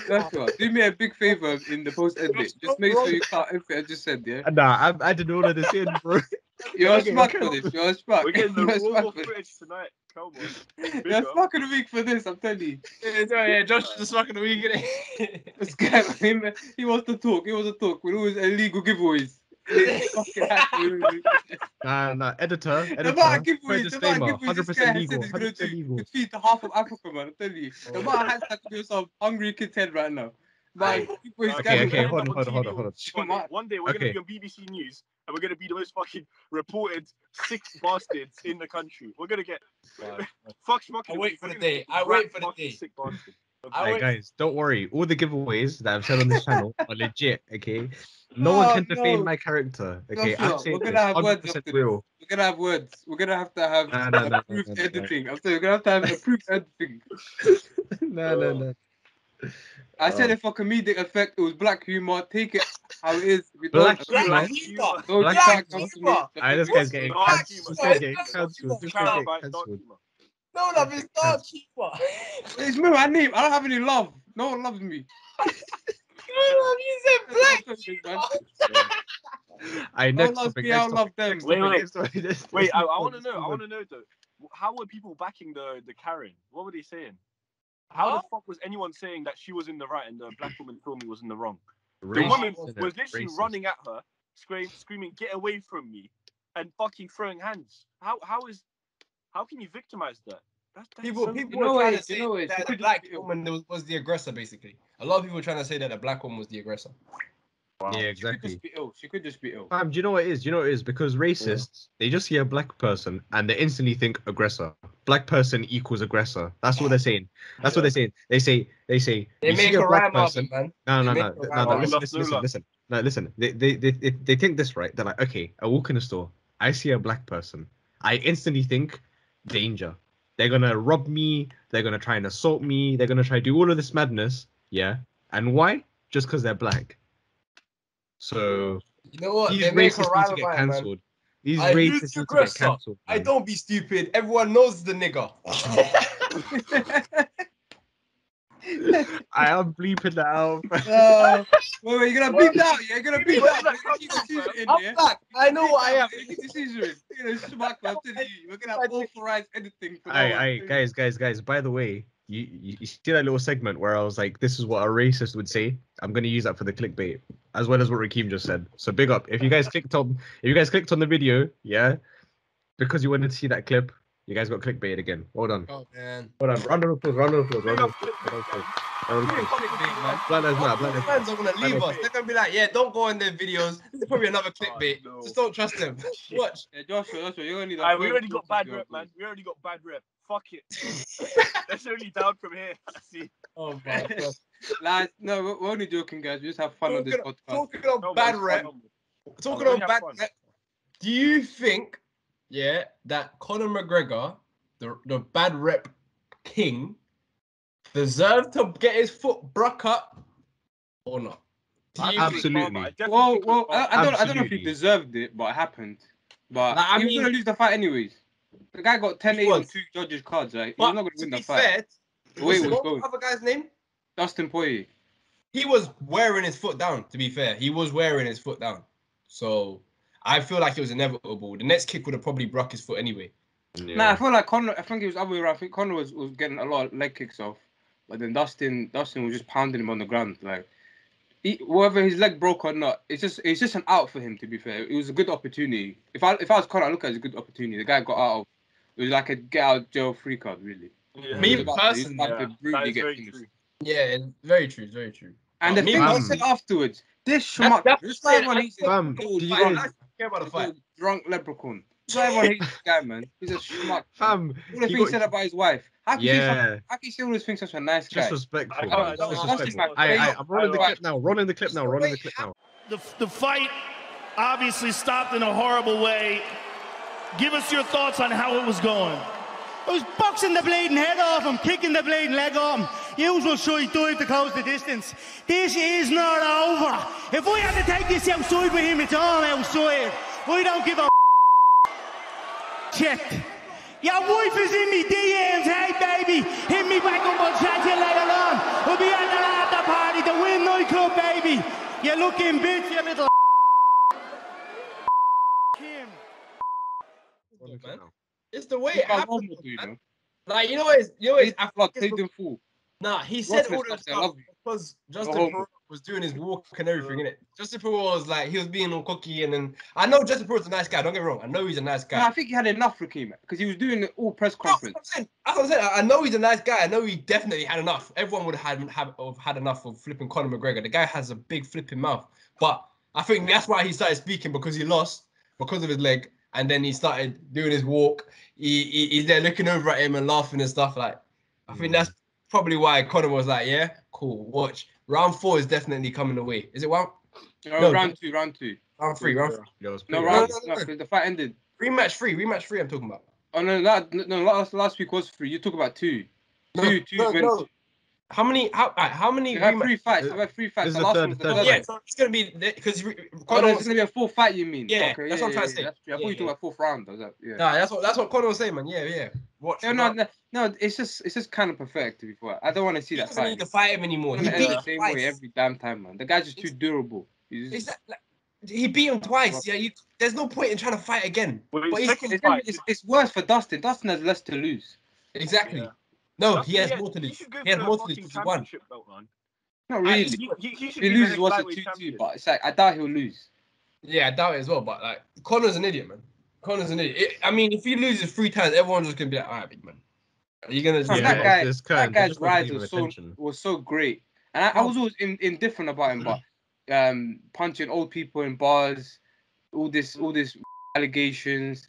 Joshua, do me a big favor in the post edit. Just make sure you cut everything I just said, yeah? Nah, I, I did all of this in, bro. You're a Okay, smart for this. You're a. We're getting the *laughs* You're a raw smart for this. footage tonight. Come on. *laughs* You're a Big up. smart of the week for this, I'm telling you. *laughs* yeah, so, yeah, Josh is just fucking the week. innit? This guy, him, he wants to talk. He wants to talk with all his illegal giveaways. He's fucking happy with it. Nah, nah, editor, The editor. amount of giveaways, the amount disclaimer, of giveaways this guy 100% has legal, said he's gonna 100% do legal. could feed the half of Africa, man. I'm telling you. The amount of hashtags to do hungry kid's head right now. Man, giveaways, *laughs* Okay, okay, hold on, hold on, hold on, hold on. One day, one day we're Okay. gonna be on BBC News and we're gonna be the most fucking reported six *laughs* bastards in the country. We're gonna get *laughs* fuck schmuck. I wait for the day. I wait for the day. Sick bastard. Hey guys, don't worry. All the giveaways that I've said on this channel are legit. Okay, no one Oh, can defame no. my character. Okay, Joshua, I'm saying we're gonna have words 100% real. We're gonna have words. We're gonna have to have Nah, nah, nah, nah, approved nah, nah. editing. I'm saying we're gonna have to have approved editing. no, no, no. I said Oh. it for comedic effect. It was black humor. Take it how it is. We Black don't, humor. Black humor. don't Black try to come humor. Aye, this guy's getting Dark cancelled. humor. This guy's getting cancelled. This guy's getting cancelled. humor. No, love is dark humor. It's me, my name. I don't have any love. No one loves me. you said black. I *laughs* next one loves topic. me. Next I don't love topic. them. next Wait, wait. next topic, *laughs* next Wait, I, I want to know. I want to know though. How were people backing the the Karen? What were they saying? How Huh? the oh. fuck was anyone saying that she was in the right and the black woman filming was in the wrong? The woman was literally Racist. running at her, screaming, screaming, "Get away from me!" and fucking throwing hands. How how is how can you victimize that? That's, that's People, so- people You know were trying what to it- say you know that you the black woman was, was the aggressor, basically. A lot of people were trying to say that the black woman was the aggressor. Yeah, She could exactly. just be ill. She could just be ill. Fam, do you know what it is? Do you know what it is? Because racists, they just see a black person and they instantly think aggressor. Black person equals aggressor. That's what they're saying. That's what they're saying. They say, they say, They you make see a a black rhyme out of person. it, man. No, no, They no, no, no, listen, listen, No, listen, listen. No, listen. They, they, they, they, they think this, right? They're like, okay, I walk in a store. I see a black person. I instantly think danger. They're gonna rob me. They're gonna try and assault me. They're gonna try to do all of this madness. Yeah. And why? Just because they're black. So You know what? these They racists need to get about it, man. cancelled. These I racists need to get cancelled. I don't be stupid. Everyone knows the nigga. *laughs* I am bleeping that out. *laughs* Uh, wait, wait, you're gonna beep that out. Yeah, you're gonna *laughs* beep that out. You're gonna keep I'm in I'm I know what I am. You're gonna keep the Caesar in. You're gonna smack me. I'm telling you. We're gonna have authorized editing. for Aye, guys, guys, guys. By the way, you, you you see that little segment where I was like, "This is what a racist would say." I'm gonna use that for the clickbait, as well as what Rakim just said. So big up. If you guys clicked on, if you guys clicked on the video, yeah, because you wanted to see that clip, you guys got clickbait again. Hold on, Oh man. hold on. Round of applause. Round of applause. Round of applause. Round of applause. Round of applause. Black Lives Matter. Black Lives fans are gonna leave us. They're gonna be like, yeah, don't go on their videos. This is probably another clickbait. Oh, no. Just don't trust them. *laughs* Watch. Yeah, Joshua, Joshua, you're gonna need a Aye, we already got bad rep, man. We already got bad rep. Fuck it. *laughs* That's only down from here. *laughs* I see. Oh my god. Lads, no, we're, we're only joking, guys. We just have fun on this Talking, podcast. talking of No, bad rep. come on. Talking Oh, bad rep. Do you think, yeah, that Conor McGregor, the the bad rep king, deserved to get his foot broke up or not? Absolutely. I Well, well, I, I don't, I don't know if he deserved it, but it happened. But Like, I he was mean- gonna lose the fight anyways. The guy got 10 8 on was. two judges' cards, right? He's But not gonna to win the be fight. fair, The way it was what going. the other guy's name? Dustin Poirier. He was wearing his foot down. To be fair, he was wearing his foot down. So I feel like it was inevitable. The next kick would have probably broke his foot anyway. Yeah. Nah, I feel like Conor. I think it was other way around. I think Conor was, was getting a lot of leg kicks off, but then Dustin Dustin was just pounding him on the ground. Like, he, whether his leg broke or not, it's just it's just an out for him. To be fair, it was a good opportunity. If I if I was Conor, I look at it as a good opportunity. The guy got out of. It was like a get out of jail free card, really. Yeah. Me He was about to- he was personally, Yeah, that brutally is get very true. Yeah, it's very true. Very true. And But the thing I said afterwards, this That's- schmuck, that's this what I'm everyone saying. hates I- Fam, little did you drunk- guys- I care about the this fight. little drunk leprechaun. This everyone *laughs* hates this guy, man. He's a schmuck. Fam, All the things got- said about his wife. How can, he, yeah, how can he say all those things such a nice guy? disrespectful. I man. can't- that's- Disrespectful. that's I, I, my I'm running the face. clip now. Running the clip now. Running the clip now. The, the fight obviously stopped in a horrible way. Give us your thoughts on how it was going. I was boxing the bleeding head off him, kicking the bleeding leg off him. Usual side dive to close the distance. This is not over. If we had to take this outside with him, it's all outside. We don't give a shit. Your wife is in me DMs, hey baby. Hit me back up, I'll chat to you later on. We'll be at the after party, the Win nightclub, baby. You're looking bitch, you little Kim. Rolling the clip man. It's the way He's it got happened. you know. Like you know what? Is, you know what? He's Is, I blood, think it's played in full. Nah, he Ross said was all this stuff love you. because Justin. Pereira was doing his walk and everything, innit? Justin Pereira was like, he was being all cocky, and then I know Justin Pereira's a nice guy. Don't get me wrong. I know he's a nice guy. No, I think he had enough for Kim because he was doing it all press No, conference. saying. That's what I'm saying. I know he's a nice guy. I know he definitely had enough. Everyone would have had, have, have had enough of flipping Conor McGregor. The guy has a big flipping mouth. But I think that's why he started speaking because he lost because of his leg. And then he started doing his walk. He, he He's there looking over at him and laughing and stuff. Like, I think Mm. that's probably why Connor was like, yeah, cool, watch. Round four is definitely coming away. Is it round No, No, round two, round two. round three? Round Yeah, it No, pretty round no, no, no. 'cause the fight ended. rematch three, rematch three. I'm talking about. Oh no, that no last last week was three. You talk about two. No, Two, two, no, when- no. How many? How alright, how many? You had rematch- three fights. You had three fights. The last the one third- was the third Yeah, fight. so it's gonna be because Oh, Conor there's was, gonna be a full fight. You mean? Yeah, okay, that's yeah, what I'm trying to say. That's. I thought Yeah, you talking yeah. about fourth round. Was that? Yeah. Nah, that's what that's what Conor was saying, man. Yeah, yeah. Watch. No, no, no, no. It's just it's just kind of pathetic to be fair. I don't want to see He that doesn't fight. need to fight him anymore. It's He beat him the same way twice. every damn time, man. The guy's just too durable. He's just, that, like, he beat him twice. Yeah, you, there's no point in trying to fight again. Well, But his it's, it's, it's worse for Dustin. Dustin has less to lose. Exactly. Yeah. No, Dustin, he has more to He lose. He has for more a to lose fucking he won. belt, man. Not really. He, he, he he loses next once or two, two, but it's like I doubt he'll lose. Yeah, I doubt it as well. But like, Conor's an idiot, man. Conor's an idiot. It- I mean, if he loses three times, everyone's just gonna be like, all right, big man. Are you gonna? Man, just Yeah, that guy, it's- it's that kind- guy's just rise giving him was so was so great, and I, I was always in, indifferent about him, but um, punching old people in bars, all this, all this allegations,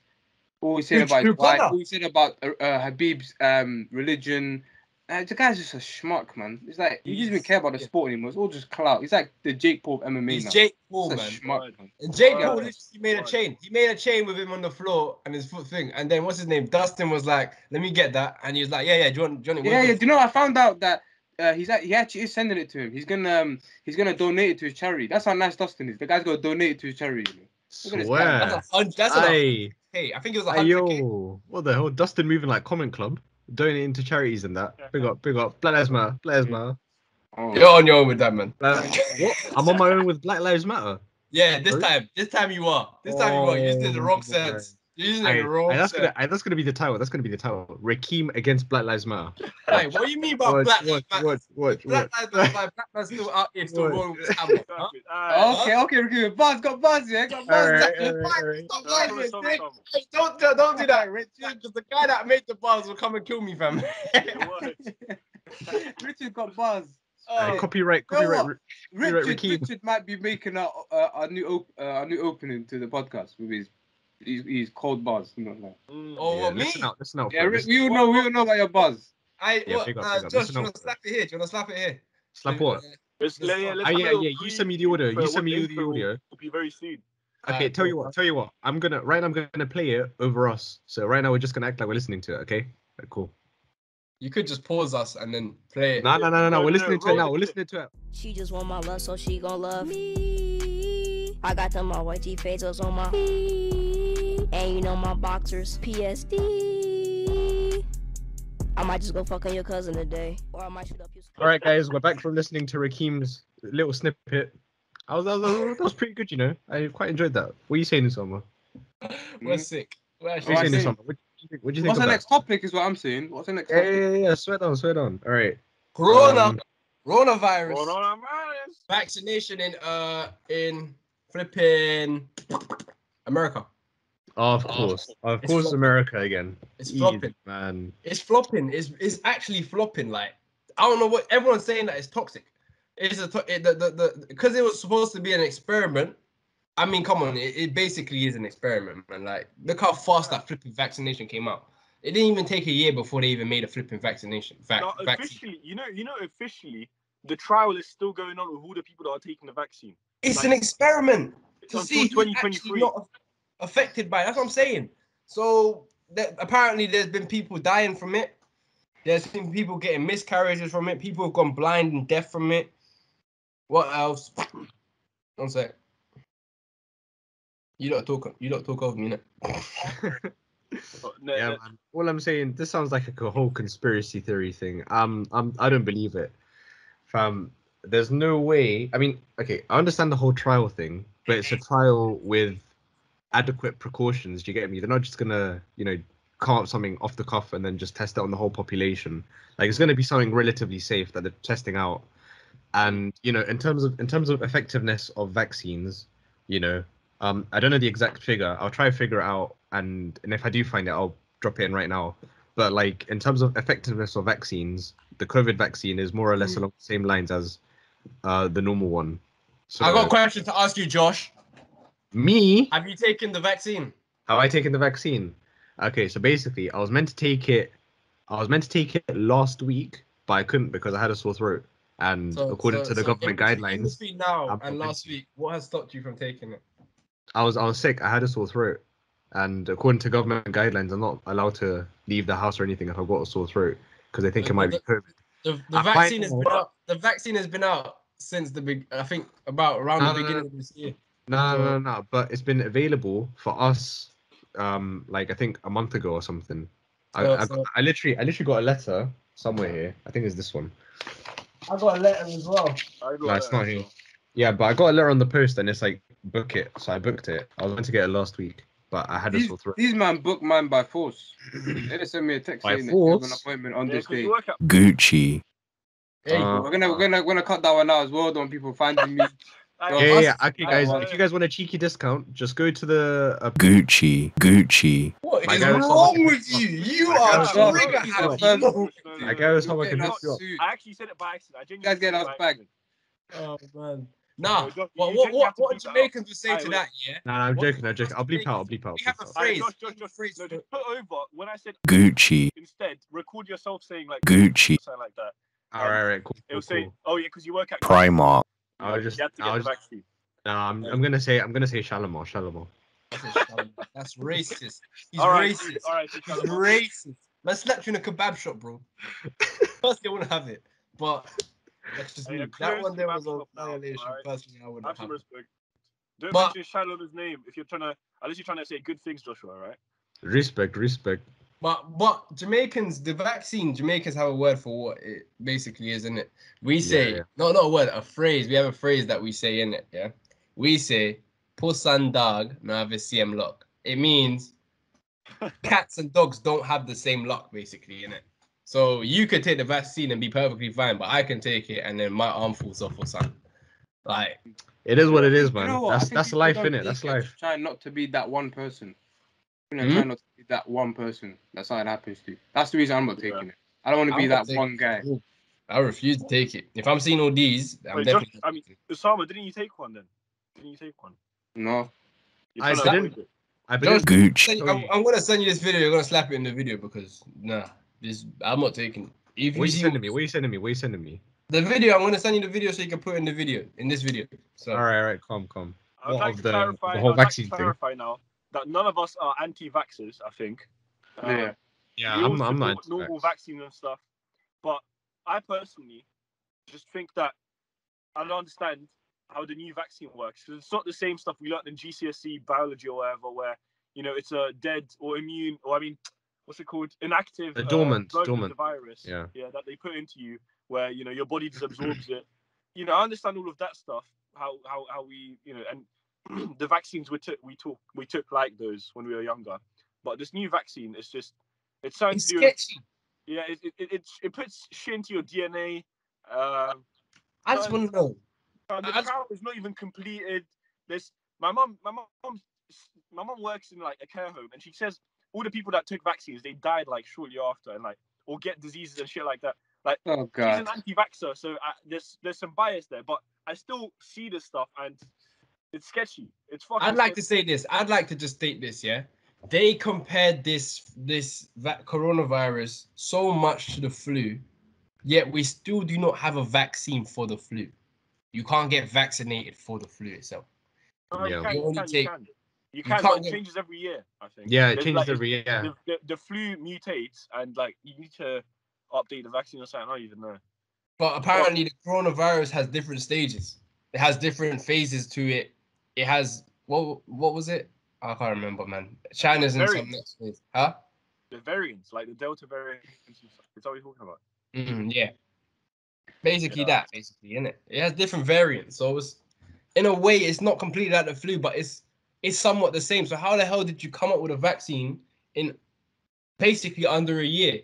all he said Who- about who his all he said about uh, uh, Khabib's um religion. Uh, the guy's just a schmuck, man. It's like he doesn't even care about the yeah. sport anymore. It's all just clout. He's like the Jake Paul of MMA He's now. Jake Paul, He's man. schmuck, man. And Jake Word. Paul literally made a chain. He made a chain with him on the floor and his foot thing. And then what's his name? Dustin was like, "Let me get that," and he was like, "Yeah, yeah, Johnny, Johnny." Yeah, yeah. Do you know? I found out that uh, he's act- he actually is sending it to him. He's gonna um, he's gonna donate it to his charity. That's how nice Dustin is. The guy's gonna donate it to his charity. You know? Look at this guy. That's a hundred. That's a Hey, hey. I think it was a hey, yo, what the hell? Dustin moving like Comment Club, donating to charities and that. Big up, big up. Black Lives Matter, Black Lives Matter. Oh. You're on your own with that, man. Black- *laughs* what? I'm on my own with Black Lives Matter. Yeah, this Sorry? time, this time you are. This time you are. You're using it the oh, wrong Oh, sense. You're using it Aye, in the wrong aye, that's gonna, aye, that's gonna be the title. That's gonna be the title. Rakim against Black Lives Matter. Hey, what do you mean by Watch, black watch, lives matter? watch, watch, Black watch. lives matter. Black man's still out here, still rolling with camera. Huh? Perfect. Alright. Okay, okay, Ricky. Buzz got buzz, yeah, got buzz. Stop No, lying, stop, you stop, dick. stop. Hey, Don't, do- don't do that, Richard, because the guy that made the bars will come and kill me, fam. *laughs* *laughs* Richard got buzz. Aye, Oh, copyright, You know copyright. Richard, Ricky. Richard might be making a a, a new op- uh, a new opening to the podcast with his his, his cold buzz. You know, like. Mm. oh, Yeah, what, me? listen out, listen out. Yeah, Rick, listen- we all know we all know about your buzz. I, Yeah, what, big up, uh, big up. Josh, Listen you want to slap it here? Do you want to slap it here? Slap what? Let's, let, yeah, let's Ah, have yeah, yeah. You send me the preview audio. You send me the intro audio. Will be very soon. Okay, Alright, tell you what, tell you what. I'm gonna right now. I'm gonna play it over us. So right now we're just gonna act like we're listening to it. Okay, Right, cool. You could just pause us and then play it. No, no, no, no, no. No, We're listening to it now. We're listening to it. She just want my love, so she gon' love me. I got them all white T fazers on my feet. And you know my boxers, PSD. I might just go fuck on your cousin today. Or I might shoot up your All right, guys, we're back from listening to Rakim's little snippet. I was, that was, that was pretty good, you know. I quite enjoyed that. What are you saying, this Summer? We're sick. We're What are Oh, you saying, see. Summer? What do you think? What do you think What's the of that? next topic? Is what I'm saying. What's the next Yeah, topic? yeah, yeah, yeah. Sweat on, sweat on. All right. Corona, Um, coronavirus, Coronavirus. vaccination in uh in flipping America. Of course, of course, flopping. America again. It's Easy, flopping. man. It's flopping. It's it's actually flopping. Like I don't know what everyone's saying that it's toxic. It's a to- it, the the the because it was supposed to be an experiment. I mean, come on, it, it basically is an experiment, man. Like look how fast that flipping vaccination came out. It didn't even take a year before they even made a flipping vaccination. Vac- No, vaccine. officially, you know, you know, officially, the trial is still going on with all the people that are taking the vaccine. It's like- an experiment to Until see 2023. not affected by. it. That's what I'm saying. So that apparently there's been people dying from it. There's been people getting miscarriages from it. People have gone blind and deaf from it. What else? *clears throat* One sec. You don't talk. You don't talk over me, innit? *laughs* But no, yeah, no, man. All I'm saying, this sounds like a whole conspiracy theory thing. Um, I'm, I don't believe it. Fam, there's no way. I mean, okay, I understand the whole trial thing, but it's a trial with adequate precautions. Do you get me? They're not just gonna, you know, come up something off the cuff and then just test it on the whole population. Like it's gonna be something relatively safe that they're testing out. And you know, in terms of in terms of effectiveness of vaccines, you know, um, I don't know the exact figure. I'll try to figure it out, and and if I do find it, I'll drop it in right now. But like in terms of effectiveness of vaccines, the COVID vaccine is more or less Mm. along the same lines as uh, the normal one. So I got a question to ask you, Josh. Me, Have you taken the vaccine? have I taken the vaccine? Okay, so basically, I was meant to take it. I was meant to take it last week, but I couldn't because I had a sore throat. And So- according so- to the so government in guidelines, now I'm and last week, what has stopped you from taking it? I was I was sick. I had a sore throat, and according to government guidelines, I'm not allowed to leave the house or anything if I've got a sore throat because they think it But might be the- COVID. The, the vaccine has been out. The vaccine has been out since the big. I think about around No, the no, no, beginning of this year. No, no, So- no, no. But it's been available for us, um, like I think a month ago or something. I, So- I, so- got, I literally, I literally got a letter somewhere here. I think it's this one. I got a letter as well. I got No, it's not here. well. Yeah, but I got a letter on the post and it's like book it. So I booked it. I was meant to get it last week, but I had a These, sore throat. these man booked mine by force. *clears throat* they just sent me a text By saying that you have an appointment on Yeah, this 'cause day. you work at Gucci. Hey, Uh, We're gonna we're gonna we're gonna cut that one out as well. Don't people finding me? *laughs* I- Yeah, Yeah, yeah. Okay, guys. If you guys want a cheeky discount, just go to the. Uh, Gucci. Gucci. what My is guy was wrong with you? You are trigger happy. Yeah, You- first- No, no, I guess no. how I can Getting help you I actually said it by accident. I genuinely guys getting said it us by back. Oh man. Nah. No, What what what, have to what bleep. Jamaicans would say to that? Yeah. Nah, nah, I'm What- joking. I'm joking. I'll bleep out. I'll bleep out. We have a out. Alright, phrase. Josh, we Josh, have Josh, phrase no, just put over when I said Gucci. instead. Record yourself saying like Gucci. something like that. All right, all right, cool. It'll cool, say, cool. "Oh yeah, because you work at Primark. I was just, you I get was, the vaccine." no, I'm, I'm gonna say, I'm gonna say Shalimar, Shalimar. That's racist. He's All right, racist. all right, He's Shalimar. racist. Man slapped you in a kebab shop, bro. Personally, I wouldn't have it, but that's just Hey, me. That one there was a violation. alright? Personally, I wouldn't Have have some it. respect. Don't But- mention Shaloma's name if you're trying to. Unless you're trying to say good things, Joshua. Right? Respect, respect. But but Jamaicans, the vaccine, Jamaicans have a word for what it basically is, isn't it? We say yeah. no, not a word, a phrase. We have a phrase that we say in it. Yeah, we say "puss and dog no have the same luck." It means *laughs* cats and dogs don't have the same luck, basically, in it. So you could take the vaccine and be perfectly fine, but I can take it and then my arm falls off or something. Like It is what it is, You man. know what? That's that's life, in it? That's life. Try not to be that one person. You know, Hmm? try not to be that one person that something happens to. That's the reason I'm not taking it. I don't want to be that one guy. I refuse to take it. If I'm seeing all these, I'm Wait, Josh, definitely. I mean, Osama, didn't you take one then? Didn't you take one? No. I trying didn't. I Don't- believe. Gucci. I'm, I'm gonna send you this video. You're gonna slap it in the video because nah, this I'm not taking. it. If What you are you sending me? What are you sending me? What are you sending me? the video, I'm gonna send you the video so you can put it in the video in this video. So All right, all right, calm, calm. I'd like to clarify. the whole I'd like vaccine to thing? clarify now that none of us are anti-vaxxers. I think. Uh, Yeah. Yeah, I'm, I'm not. normal anti-vax. vaccines and stuff, but I personally just think that I don't understand how the new vaccine works because it's not the same stuff we learned in GCSE biology or whatever, where you know it's a dead or immune or I mean, what's it called, inactive, A dormant, version of dormant. the virus. Yeah. yeah, that they put into you, where you know your body just absorbs *clears throat* it. You know, I understand all of that stuff. How how how we you know and *clears throat* the vaccines we took we took we took like those when we were younger, but this new vaccine is just it's something it's to do with sketchy. yeah, it it, it, it, it puts shit into your DNA. Um, I just want to know. uh, the I just- trial is not even completed. There's my mom. My mom. My mom works in like a care home, and she says all the people that took vaccines they died like shortly after, and like or get diseases and shit like that. Oh She's an anti-vaxxer, so I, there's there's some bias there, but I still see this stuff, and it's sketchy. It's fucking. I'd like to say this. I'd like to just state this. Yeah, they compared this this va- coronavirus so much to the flu, yet we still do not have a vaccine for the flu. You can't get vaccinated for the flu itself. No, you Yeah. can, You you can, take- you can. You you can, can't but it changes every year. I think. Yeah, it There's, changes like, every year. The, the, the flu mutates and like you need to update the vaccine or something. I don't even know. But apparently, the coronavirus has different stages. It has different phases to it. It has what? What was it? I can't remember, man. China's in some Variants. next phase, huh? The variants, like the Delta variant, and stuff. It's all we're talking about. Mm, yeah. Basically Yeah. that, basically, in it. It has different variants, so it's in a way it's not completely like the flu, but it's it's somewhat the same. So how the hell did you come up with a vaccine in basically under a year?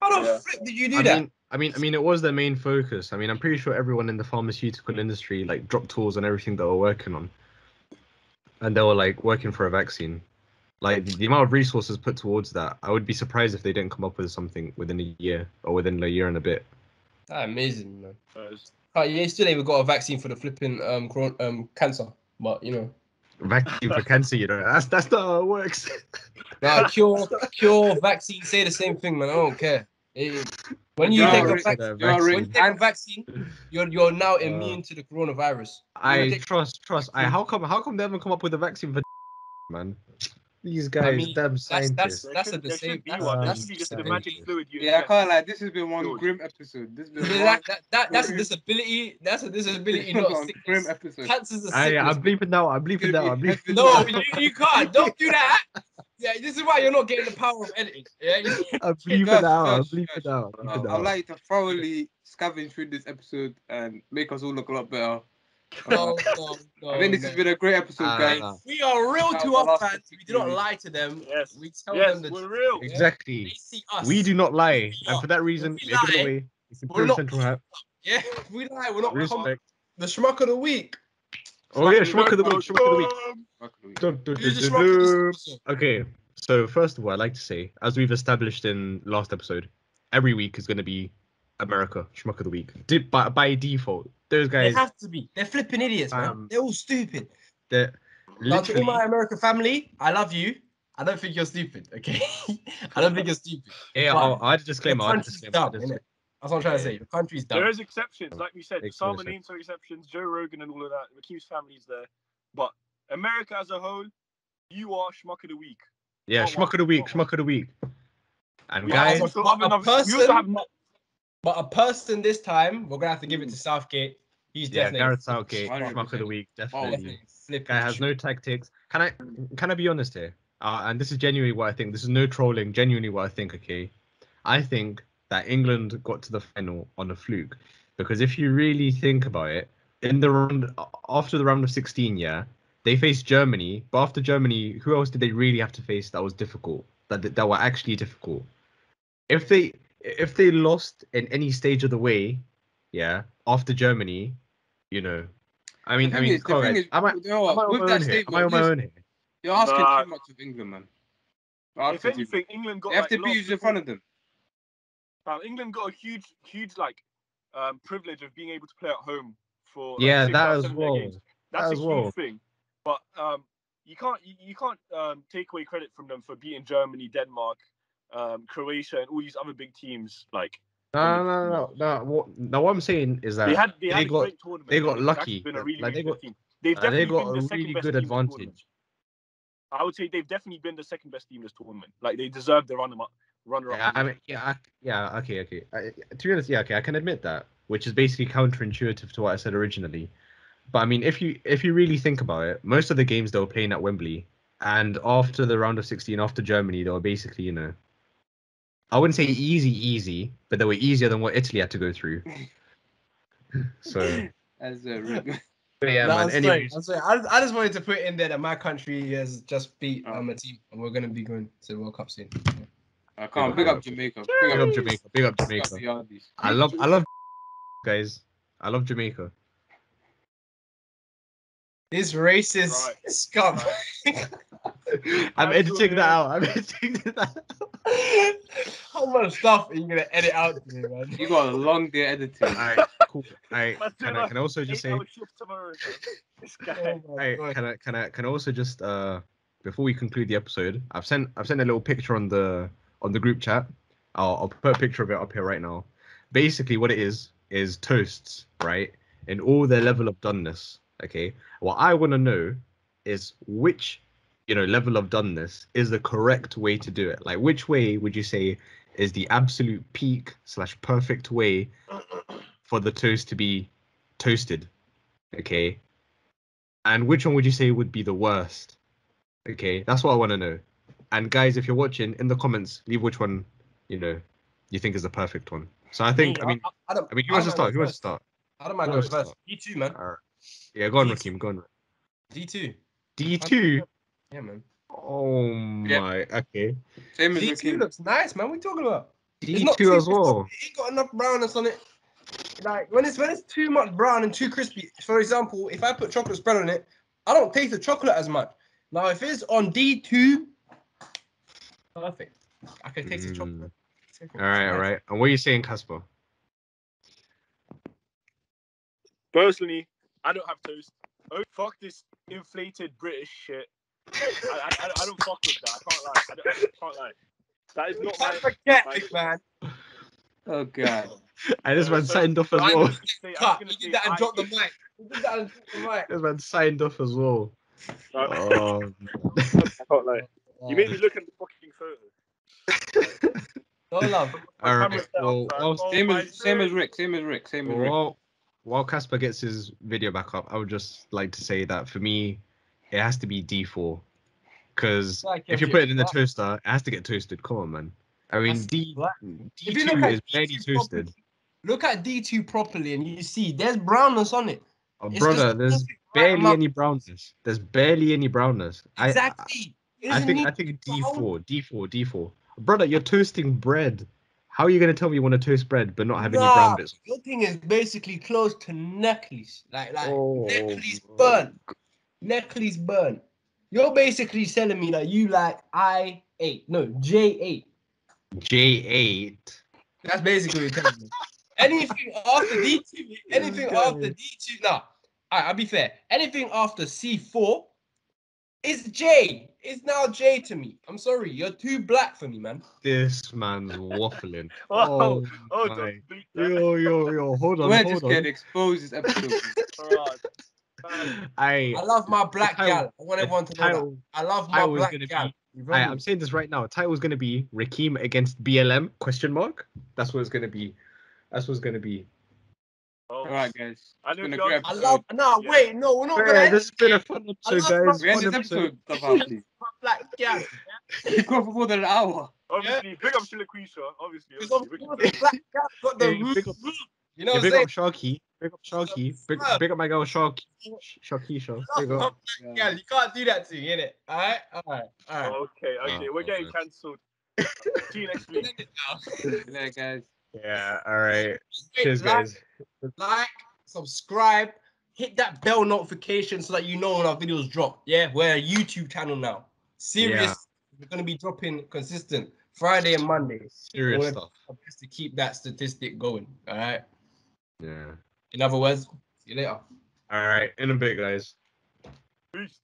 How the Yeah. frick did you do I that? mean, I mean, I mean, it was their main focus. I mean, I'm pretty sure everyone in the pharmaceutical industry like dropped tools and everything that they were working on, and they were like working for a vaccine. Like the, the amount of resources put towards that, I would be surprised if they didn't come up with something within a year or within a year and a bit. Amazing, man. So it's- Oh, yeah, still even got a vaccine for the flipping um coron- um cancer, but you know, Vaccine for cancer, you know, that's that's not how it works. nah, cure, *laughs* cure, vaccine, say the same thing, man. I don't care. *laughs* When you You take a vac- the you are vaccine. you vaccine, you're you're now uh, immune to the coronavirus. I take- trust, trust. I hmm? how come how come they haven't come up with a vaccine for *laughs* man? These guys, mean, damn That's scientists. that's There that's a the same. That's, one. That's should be the just the magic fluid you Yeah, I can't lie. This has been one George. grim episode. This has been *laughs* That, one that, that, that's a disability. That's a disability, *laughs* not a grim episode. Cancer's a I, sickness. I'm bleeping now. I'm bleeping now. I'm bleeping. No, you, you can't. Don't do that. *laughs* Yeah, this is why you're not getting the power of editing. Yeah, I'm bleeping Gosh, now. I'm gosh, bleeping gosh. now. I'm Uh, bleeping I'd like to thoroughly scavenge through this episode and make us all look a lot better. No, no, no, I think this no. has been a great episode, Ah, guys. nah. We are real That to our the fans. We do not lie to them. Yes. We tell Yes, them the we're truth. real. Exactly. They see us. We do not lie, are. and for that reason, We we lie. it away. It's We're not- Central hat. *laughs* Yeah, we lie. We're not com- Respect. the schmuck of the week. Oh yeah, schmuck of the week. Schmuck of the week. Fuck the week. Dun, dun, dun, this? Okay, so first of all, I'd like to say, as we've established in last episode, every week is going to be America schmuck of the week. Did by, by default, those guys. They have to be. They're flipping idiots, man. Um, They're all stupid. they're Like to all my American family, I love you. I don't think you're stupid, okay? *laughs* I don't think you're stupid. Yeah, but I'll, I'll disclaimer. Your I'll country's disclaimer. dumb, I'll dis- That's what I'm trying to say. The country's dumb. There is exceptions, like we said. Makes Salma no are exceptions. Joe Rogan and all of that. Rakeem's family's there, but America as a whole, you are schmuck of the week. Yeah, Oh, schmuck of the week. wow. Schmuck of the week. And Yeah, guys, also- Also, a another- you person- have not- But a person this time, we're gonna have to give it to Southgate. He's yeah, definitely Gareth Southgate, 100%. schmuck of the week, Oh, definitely. definitely flipping Guy has no tactics. Can I can I be honest here? Uh, and this is genuinely what I think. This is no trolling. Genuinely what I think. Okay, I think that England got to the final on a fluke because if you really think about it, in the round after the round of 16, yeah, they faced Germany. But after Germany, who else did they really have to face that was difficult? That that were actually difficult. If they if they lost in any stage of the way, yeah, after Germany, you know, I mean, I mean, is- the come on, thing guys, is, am I, you know what, am I on with my own here? Am I on my own here? You're asking Nah. too much of England, man. You're If anything, much. England got They have like, to a lot beat you in front of them. Um, England got a huge, huge like um, privilege of being able to play at home for like, Yeah, six that out of as seven of their well. games. That's That a huge well. thing. But um, you can't you, you can't um, take away credit from them for beating Germany, Denmark, um, Croatia, and all these other big teams. Like No, no, no, no. What, no, what I'm saying is that they had they, they had got- great tournament. they got They've lucky. Been a really, Like, they got-. They've uh, they definitely got been a really best good team this tournament. advantage. I would say they've definitely been the second best team this tournament. Like they deserve the runner up, runner up. Yeah, I mean, yeah, I, yeah, okay, okay. I, to be honest, yeah, okay, I can admit that, which is basically counterintuitive to what I said originally. But I mean, if you if you really think about it, most of the games they were playing at Wembley, and after the round of 16, after Germany, they were basically, you know, I wouldn't say easy, easy, but they were easier than what Italy had to go through. *laughs* so, As a but yeah, No, man. I'm Anyways, I'm sorry. I, just- I just wanted to put in there that my country has just beat Oh. um, a team, and we're gonna be going to the World Cup soon. I can't big up Jamaica. Big big up up Jamaica, big up Big up Jamaica. I love, I love, *laughs* guys. I love Jamaica. This racist Right. scum. *laughs* I'm editing that out. I'm *laughs* editing that out. How much stuff are you gonna edit out today, man? You got a long day editing. Alright, cool. Alright, can I can I also just say, Eight-hour shift tomorrow. This guy. Oh my can I can I can I also just uh before we conclude the episode, I've sent I've sent a little picture on the on the group chat. I'll I'll put a picture of it up here right now. Basically, what it is is toasts, right? In all their level of doneness. Okay. What I want to know is which you know level of doneness is the correct way to do it. Like which way would you say is the absolute peak slash perfect way for the toast to be toasted? Okay. And which one would you say would be the worst? Okay that's what i want to know. And guys if you're watching in the comments leave which one you know you think is the perfect one. So i think i mean i, I, I mean who wants to start who wants to start. I don't mind going first. d2 man. Yeah go on D2. rakim go on. D2 d2 yeah, man. Oh Yeah. my. Okay. Same as D the two king. looks nice, man. What are you talking about? It's D not two too- as well. It ain't got enough brownness on it. Like when it's when it's too much brown and too crispy. For example, if I put chocolate spread on it, I don't taste the chocolate as much. Now if it's on D two, perfect. I can taste the Mm. chocolate. All right, all right. And what are you saying, Casper? Personally, I don't have toast. Oh, fuck this inflated British shit. I, I, I, I don't fuck with that. I can't lie. I, don't, I can't lie. That is not my. Can't forget my- it, man. Oh god. And this Uh, man signed off as I'm well. gonna say- I'm Cut. gonna You did that and I- drop the mic. You did that and drop the mic. This man signed off as well. Oh, *laughs* I can't lie. You made me look at the fucking photo. No love. *laughs* All right. camera's set Well, fam. whilst- Oh Same as same as. Rick. Same as Rick. Same as Rick. while while Casper gets his video back up, I would just like to say that for me, it has to be D4. Because Like if you put it in the shit, toaster, it has to get toasted. Come on, man. I mean, D black. If you look D2 is barely D2 toasted. properly- Look at D2 properly and you see there's brownness on it. Oh, It's brother, there's barely any brownness. There's barely any brownness. I- Exactly. It I, I think I think to be brown. D4, D4, D4. Brother, you're toasting bread. How are you gonna tell me you want to toast bread but not have any Nah, brown bits? Your thing is basically close to necklace. Like like Oh, necklace burn. Necklace burn. You're basically telling me that you like I eight. No, J eight. J8. That's basically what you're telling me. Anything after D two, *laughs* anything This guy. after D two, nah. Alright, I'll be fair. Anything after C four is J. It's now J to me. I'm sorry, you're too black for me, man. This man's waffling. *laughs* Oh, oh, my. don't bleep that. Yo, yo, yo, hold on, We're hold just on. getting exposed this episode. *laughs* Alright. Man, I, I love my black title- gal. I want everyone to know that. I love my black gonna gal. be- I, I'm saying this right now. Title's gonna be Rakim against BLM? Question mark. That's what it's gonna be. That's what's gonna be. oh, All right, guys. I know It's been a y'all- great I love. No, Yeah. wait, no, we're not Yeah, gonna. this has been a fun episode, guys. We end Fun this episode. Stop out, please. black gal. *laughs* You go for more than an hour. Obviously, big up Shilakwisha. Obviously, Because of obviously. course the black gal got the Hey, roof. big up- You know what I'm up Sharky. Big up Sharky. Big, big up my girl Sharky. Sharkeisha. Big saying? Oh, up. Oh Gal, you can't do that to me, innit? Alright, alright, alright. Okay, okay, Oh, we're getting okay. cancelled. *laughs* See you next week. Good guys. Yeah. All right. Wait, Cheers, like, guys. like, subscribe, hit that bell notification so that you know when our videos drop. Yeah, we're a YouTube channel now. Serious. Yeah. We're gonna be dropping consistent Friday and Monday. Serious Wanna- stuff. Just to keep that statistic going. All right. Yeah. In other words, see you later. All right. In a bit, guys. Peace.